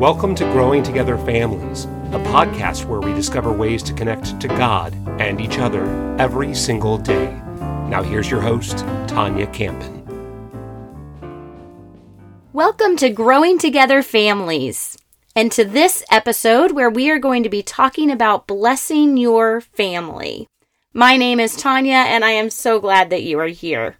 Welcome to Growing Together Families, a podcast where we discover ways to connect to God and each other every single day. Now, here's your host, Tanya Campen. Welcome to Growing Together Families, and to this episode where we are going to be talking about blessing your family. My name is Tanya, and I am so glad that you are here.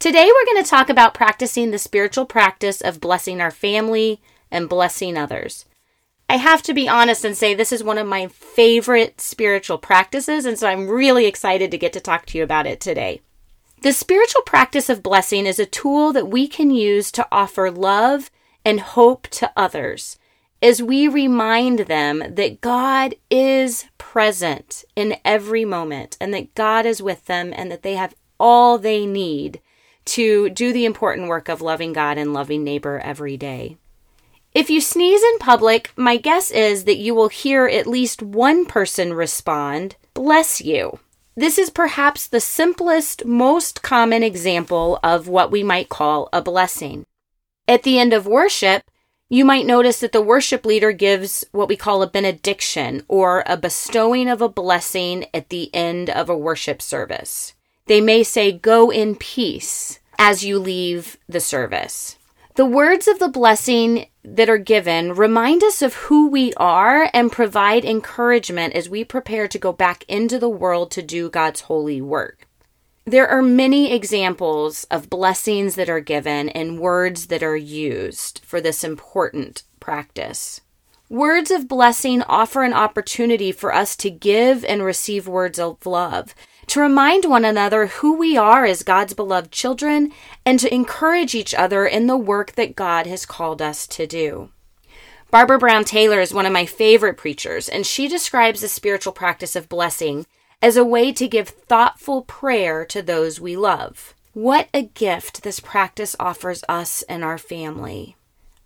Today, we're going to talk about practicing the spiritual practice of blessing our family and blessing others. I have to be honest and say this is one of my favorite spiritual practices, and so I'm really excited to get to talk to you about it today. The spiritual practice of blessing is a tool that we can use to offer love and hope to others as we remind them that God is present in every moment and that God is with them and that they have all they need to do the important work of loving God and loving neighbor every day. If you sneeze in public, my guess is that you will hear at least one person respond, Bless you. This is perhaps the simplest, most common example of what we might call a blessing. At the end of worship, you might notice that the worship leader gives what we call a benediction or a bestowing of a blessing at the end of a worship service. They may say, Go in peace as you leave the service. The words of the blessing that are given remind us of who we are and provide encouragement as we prepare to go back into the world to do God's holy work. There are many examples of blessings that are given and words that are used for this important practice. Words of blessing offer an opportunity for us to give and receive words of love, to remind one another who we are as God's beloved children, and to encourage each other in the work that God has called us to do. Barbara Brown Taylor is one of my favorite preachers, and she describes the spiritual practice of blessing as a way to give thoughtful prayer to those we love. What a gift this practice offers us and our family.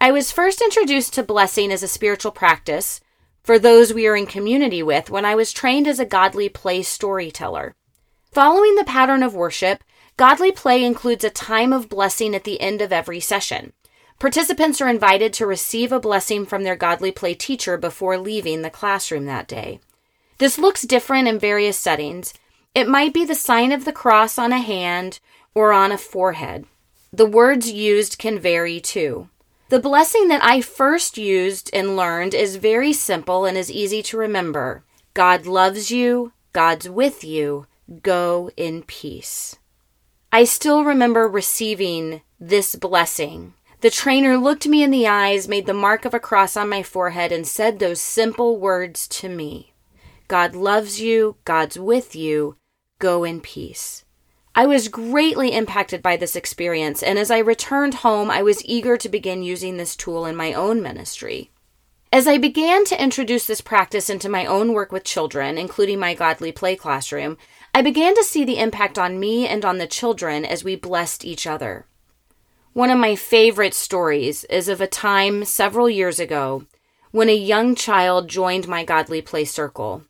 I was first introduced to blessing as a spiritual practice for those we are in community with when I was trained as a godly play storyteller. Following the pattern of worship, godly play includes a time of blessing at the end of every session. Participants are invited to receive a blessing from their godly play teacher before leaving the classroom that day. This looks different in various settings. It might be the sign of the cross on a hand or on a forehead. The words used can vary too. The blessing that I first used and learned is very simple and is easy to remember God loves you, God's with you, go in peace. I still remember receiving this blessing. The trainer looked me in the eyes, made the mark of a cross on my forehead, and said those simple words to me. God loves you, God's with you, go in peace. I was greatly impacted by this experience, and as I returned home, I was eager to begin using this tool in my own ministry. As I began to introduce this practice into my own work with children, including my Godly Play classroom, I began to see the impact on me and on the children as we blessed each other. One of my favorite stories is of a time several years ago when a young child joined my Godly Play circle.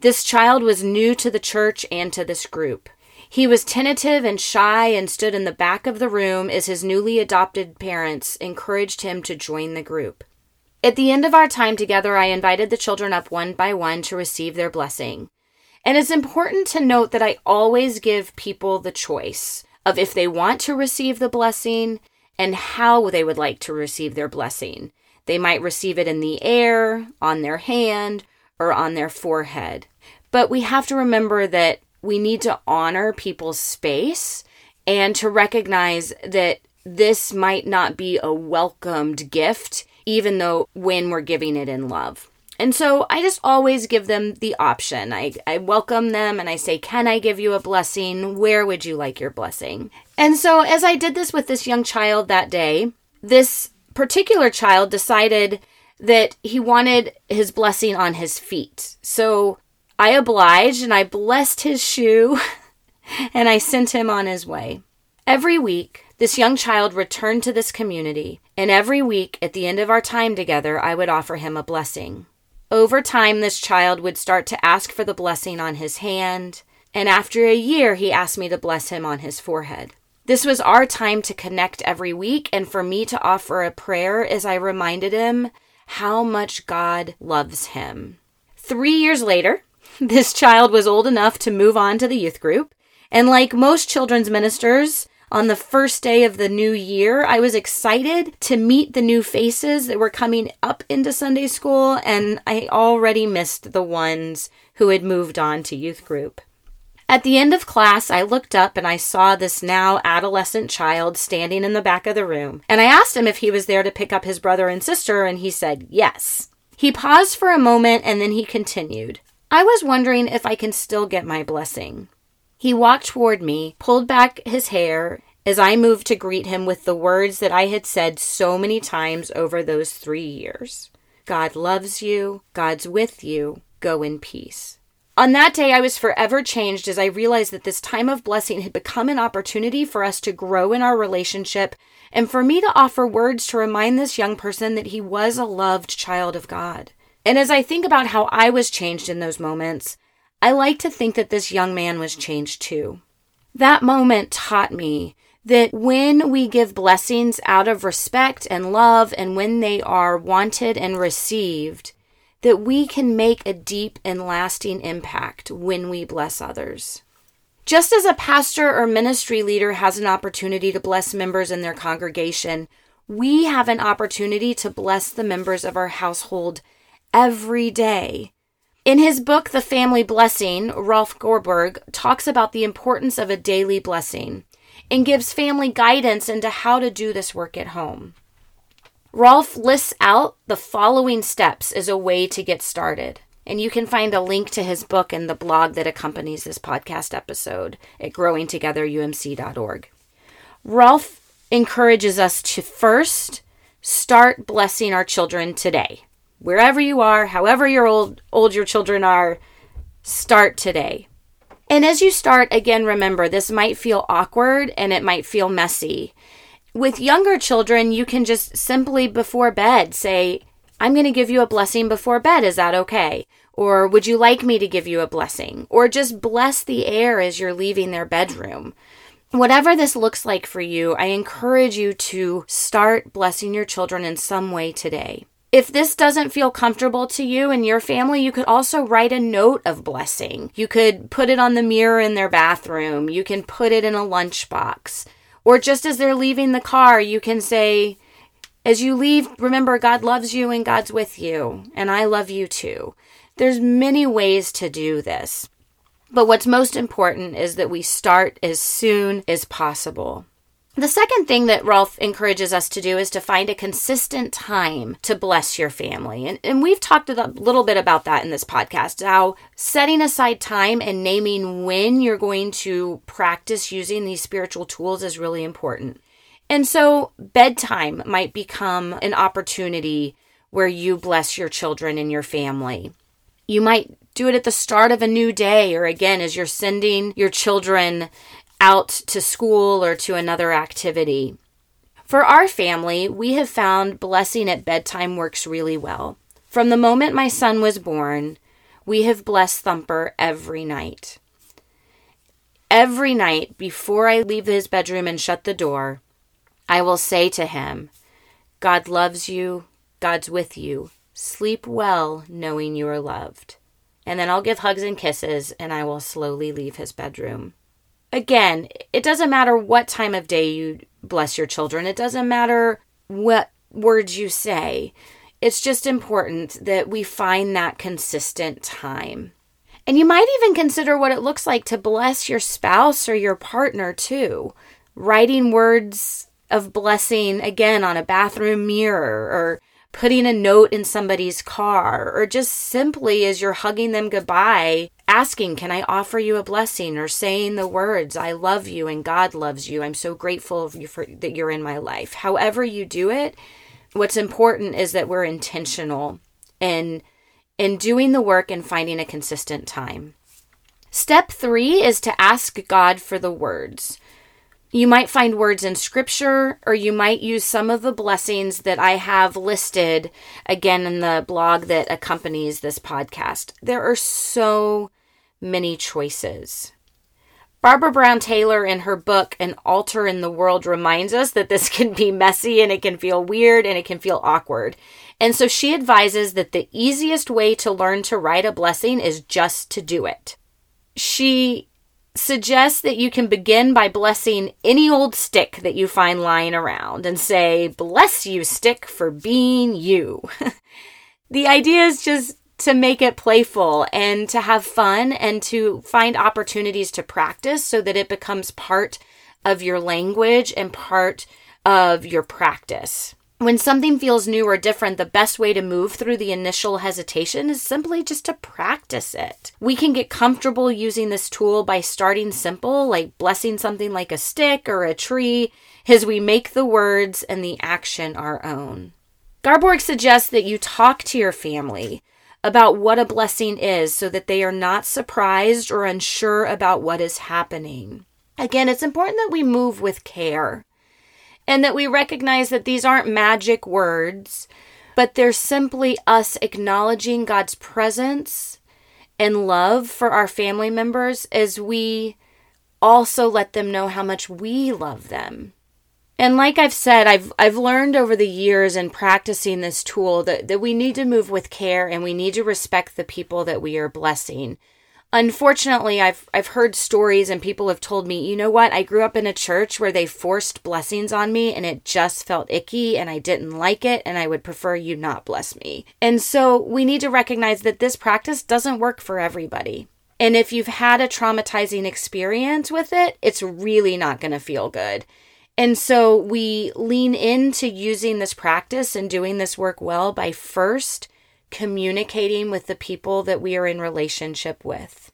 This child was new to the church and to this group. He was tentative and shy and stood in the back of the room as his newly adopted parents encouraged him to join the group. At the end of our time together, I invited the children up one by one to receive their blessing. And it's important to note that I always give people the choice of if they want to receive the blessing and how they would like to receive their blessing. They might receive it in the air, on their hand, or on their forehead. But we have to remember that we need to honor people's space and to recognize that this might not be a welcomed gift, even though when we're giving it in love. And so I just always give them the option. I, I welcome them and I say, Can I give you a blessing? Where would you like your blessing? And so, as I did this with this young child that day, this particular child decided that he wanted his blessing on his feet. So I obliged and I blessed his shoe and I sent him on his way. Every week, this young child returned to this community, and every week at the end of our time together, I would offer him a blessing. Over time, this child would start to ask for the blessing on his hand, and after a year, he asked me to bless him on his forehead. This was our time to connect every week and for me to offer a prayer as I reminded him how much God loves him. Three years later, this child was old enough to move on to the youth group. And like most children's ministers, on the first day of the new year, I was excited to meet the new faces that were coming up into Sunday school, and I already missed the ones who had moved on to youth group. At the end of class, I looked up and I saw this now adolescent child standing in the back of the room. And I asked him if he was there to pick up his brother and sister, and he said yes. He paused for a moment and then he continued. I was wondering if I can still get my blessing. He walked toward me, pulled back his hair as I moved to greet him with the words that I had said so many times over those three years God loves you, God's with you, go in peace. On that day, I was forever changed as I realized that this time of blessing had become an opportunity for us to grow in our relationship and for me to offer words to remind this young person that he was a loved child of God. And as I think about how I was changed in those moments, I like to think that this young man was changed too. That moment taught me that when we give blessings out of respect and love and when they are wanted and received, that we can make a deep and lasting impact when we bless others. Just as a pastor or ministry leader has an opportunity to bless members in their congregation, we have an opportunity to bless the members of our household every day. In his book, The Family Blessing, Rolf Garborg talks about the importance of a daily blessing and gives family guidance into how to do this work at home. Rolf lists out the following steps as a way to get started. And you can find a link to his book and the blog that accompanies this podcast episode at growingtogetherumc.org. Rolf encourages us to first start blessing our children today wherever you are, however your old old your children are, start today. And as you start, again remember this might feel awkward and it might feel messy. With younger children, you can just simply before bed say, I'm going to give you a blessing before bed. Is that okay? Or would you like me to give you a blessing? Or just bless the air as you're leaving their bedroom. Whatever this looks like for you, I encourage you to start blessing your children in some way today. If this doesn't feel comfortable to you and your family, you could also write a note of blessing. You could put it on the mirror in their bathroom. You can put it in a lunchbox. Or just as they're leaving the car, you can say, as you leave, remember God loves you and God's with you, and I love you too. There's many ways to do this. But what's most important is that we start as soon as possible. The second thing that Rolf encourages us to do is to find a consistent time to bless your family. And, and we've talked a little bit about that in this podcast how setting aside time and naming when you're going to practice using these spiritual tools is really important. And so, bedtime might become an opportunity where you bless your children and your family. You might do it at the start of a new day, or again, as you're sending your children out to school or to another activity. For our family, we have found blessing at bedtime works really well. From the moment my son was born, we have blessed Thumper every night. Every night before I leave his bedroom and shut the door, I will say to him, God loves you, God's with you. Sleep well knowing you are loved. And then I'll give hugs and kisses and I will slowly leave his bedroom again, it doesn't matter what time of day you bless your children, it doesn't matter what words you say. It's just important that we find that consistent time. And you might even consider what it looks like to bless your spouse or your partner too. Writing words of blessing again on a bathroom mirror or putting a note in somebody's car or just simply as you're hugging them goodbye, asking, Can I offer you a blessing? or saying the words, I love you and God loves you. I'm so grateful for, that you're in my life. However, you do it, what's important is that we're intentional in, in doing the work and finding a consistent time. Step three is to ask God for the words. You might find words in scripture, or you might use some of the blessings that I have listed again in the blog that accompanies this podcast. There are so many choices. Barbara Brown Taylor, in her book, An Altar in the World, reminds us that this can be messy and it can feel weird and it can feel awkward. And so she advises that the easiest way to learn to write a blessing is just to do it. She suggests that you can begin by blessing any old stick that you find lying around and say, Bless you, stick, for being you. the idea is just to make it playful and to have fun and to find opportunities to practice so that it becomes part of your language and part of your practice. When something feels new or different, the best way to move through the initial hesitation is simply just to practice it. We can get comfortable using this tool by starting simple, like blessing something like a stick or a tree, as we make the words and the action our own. Garborg suggests that you talk to your family about what a blessing is so that they are not surprised or unsure about what is happening. Again, it's important that we move with care and that we recognize that these aren't magic words, but they're simply us acknowledging God's presence and love for our family members as we also let them know how much we love them. And like I've said, I've I've learned over the years in practicing this tool that, that we need to move with care and we need to respect the people that we are blessing. Unfortunately, I've I've heard stories and people have told me, you know what, I grew up in a church where they forced blessings on me and it just felt icky and I didn't like it and I would prefer you not bless me. And so we need to recognize that this practice doesn't work for everybody. And if you've had a traumatizing experience with it, it's really not going to feel good. And so we lean into using this practice and doing this work well by first communicating with the people that we are in relationship with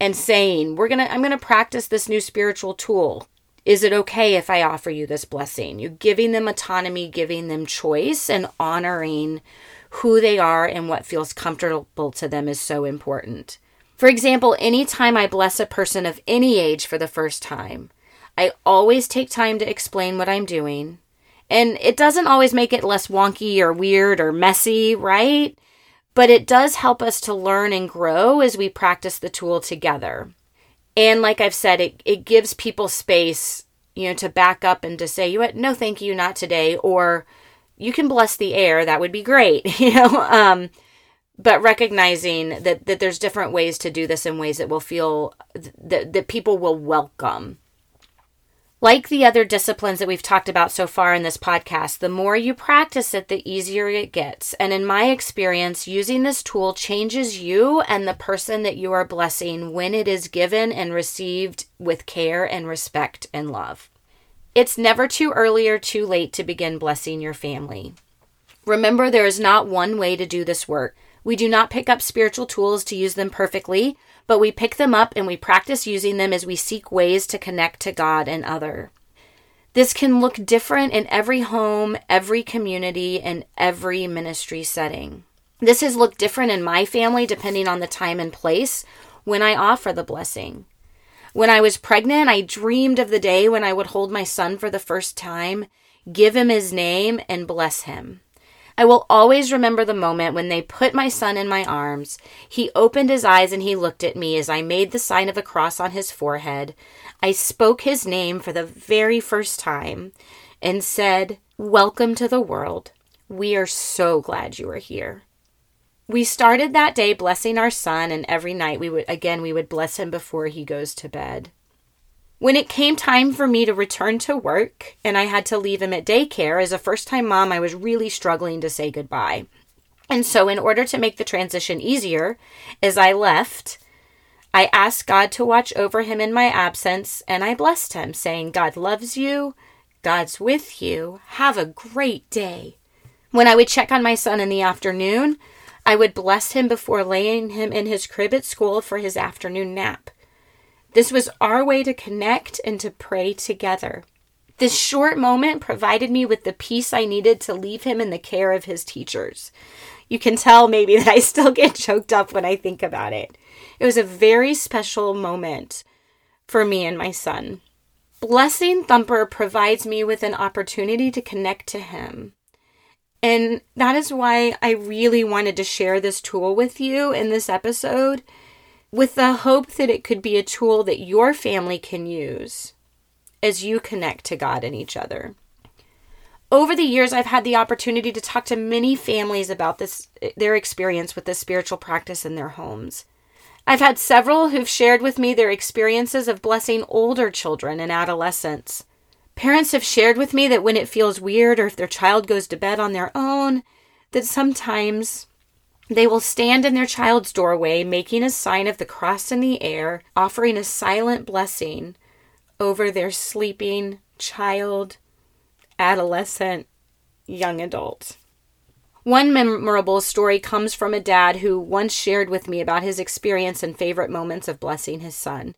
and saying, we're going to I'm going to practice this new spiritual tool. Is it okay if I offer you this blessing? You're giving them autonomy, giving them choice and honoring who they are and what feels comfortable to them is so important. For example, anytime I bless a person of any age for the first time, I always take time to explain what I'm doing. And it doesn't always make it less wonky or weird or messy, right? But it does help us to learn and grow as we practice the tool together. And like I've said, it, it gives people space, you know, to back up and to say, you know, no, thank you, not today. Or you can bless the air. That would be great, you know? Um, but recognizing that, that there's different ways to do this in ways that will feel that, that people will welcome like the other disciplines that we've talked about so far in this podcast, the more you practice it, the easier it gets. And in my experience, using this tool changes you and the person that you are blessing when it is given and received with care and respect and love. It's never too early or too late to begin blessing your family. Remember, there is not one way to do this work. We do not pick up spiritual tools to use them perfectly but we pick them up and we practice using them as we seek ways to connect to God and other. This can look different in every home, every community, and every ministry setting. This has looked different in my family depending on the time and place when I offer the blessing. When I was pregnant, I dreamed of the day when I would hold my son for the first time, give him his name, and bless him. I will always remember the moment when they put my son in my arms. He opened his eyes and he looked at me as I made the sign of a cross on his forehead. I spoke his name for the very first time and said, Welcome to the world. We are so glad you are here. We started that day blessing our son, and every night we would, again, we would bless him before he goes to bed. When it came time for me to return to work and I had to leave him at daycare, as a first time mom, I was really struggling to say goodbye. And so, in order to make the transition easier, as I left, I asked God to watch over him in my absence and I blessed him, saying, God loves you, God's with you, have a great day. When I would check on my son in the afternoon, I would bless him before laying him in his crib at school for his afternoon nap. This was our way to connect and to pray together. This short moment provided me with the peace I needed to leave him in the care of his teachers. You can tell maybe that I still get choked up when I think about it. It was a very special moment for me and my son. Blessing Thumper provides me with an opportunity to connect to him. And that is why I really wanted to share this tool with you in this episode with the hope that it could be a tool that your family can use as you connect to God and each other. Over the years, I've had the opportunity to talk to many families about this, their experience with this spiritual practice in their homes. I've had several who've shared with me their experiences of blessing older children and adolescents. Parents have shared with me that when it feels weird or if their child goes to bed on their own, that sometimes they will stand in their child's doorway, making a sign of the cross in the air, offering a silent blessing over their sleeping child, adolescent, young adult. One memorable story comes from a dad who once shared with me about his experience and favorite moments of blessing his son.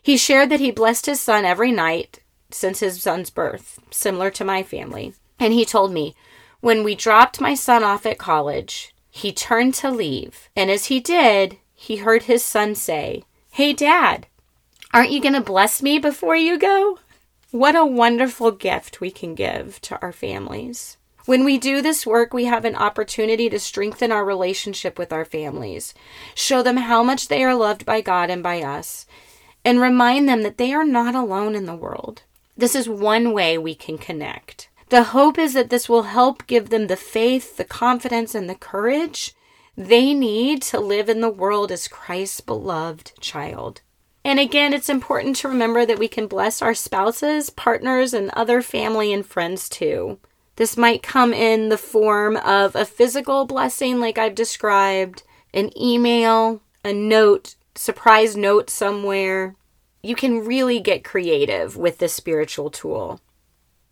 He shared that he blessed his son every night since his son's birth, similar to my family. And he told me, when we dropped my son off at college, he turned to leave. And as he did, he heard his son say, Hey, Dad, aren't you going to bless me before you go? What a wonderful gift we can give to our families. When we do this work, we have an opportunity to strengthen our relationship with our families, show them how much they are loved by God and by us, and remind them that they are not alone in the world. This is one way we can connect. The hope is that this will help give them the faith, the confidence, and the courage they need to live in the world as Christ's beloved child. And again, it's important to remember that we can bless our spouses, partners, and other family and friends too. This might come in the form of a physical blessing, like I've described, an email, a note, surprise note somewhere. You can really get creative with this spiritual tool.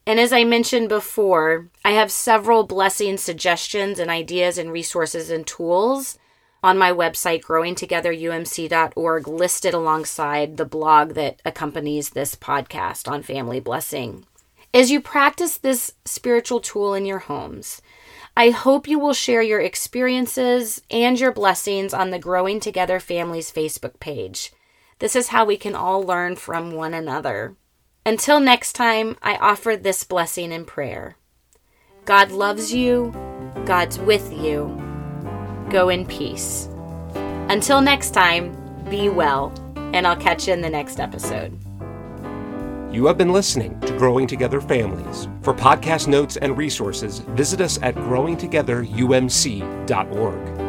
And as I mentioned before, I have several blessing suggestions and ideas and resources and tools on my website, growingtogetherumc.org, listed alongside the blog that accompanies this podcast on family blessing. As you practice this spiritual tool in your homes, I hope you will share your experiences and your blessings on the Growing Together Families Facebook page. This is how we can all learn from one another. Until next time, I offer this blessing in prayer. God loves you, God's with you. Go in peace. Until next time, be well, and I'll catch you in the next episode. You have been listening to Growing Together Families. For podcast notes and resources, visit us at growingtogetherumc.org.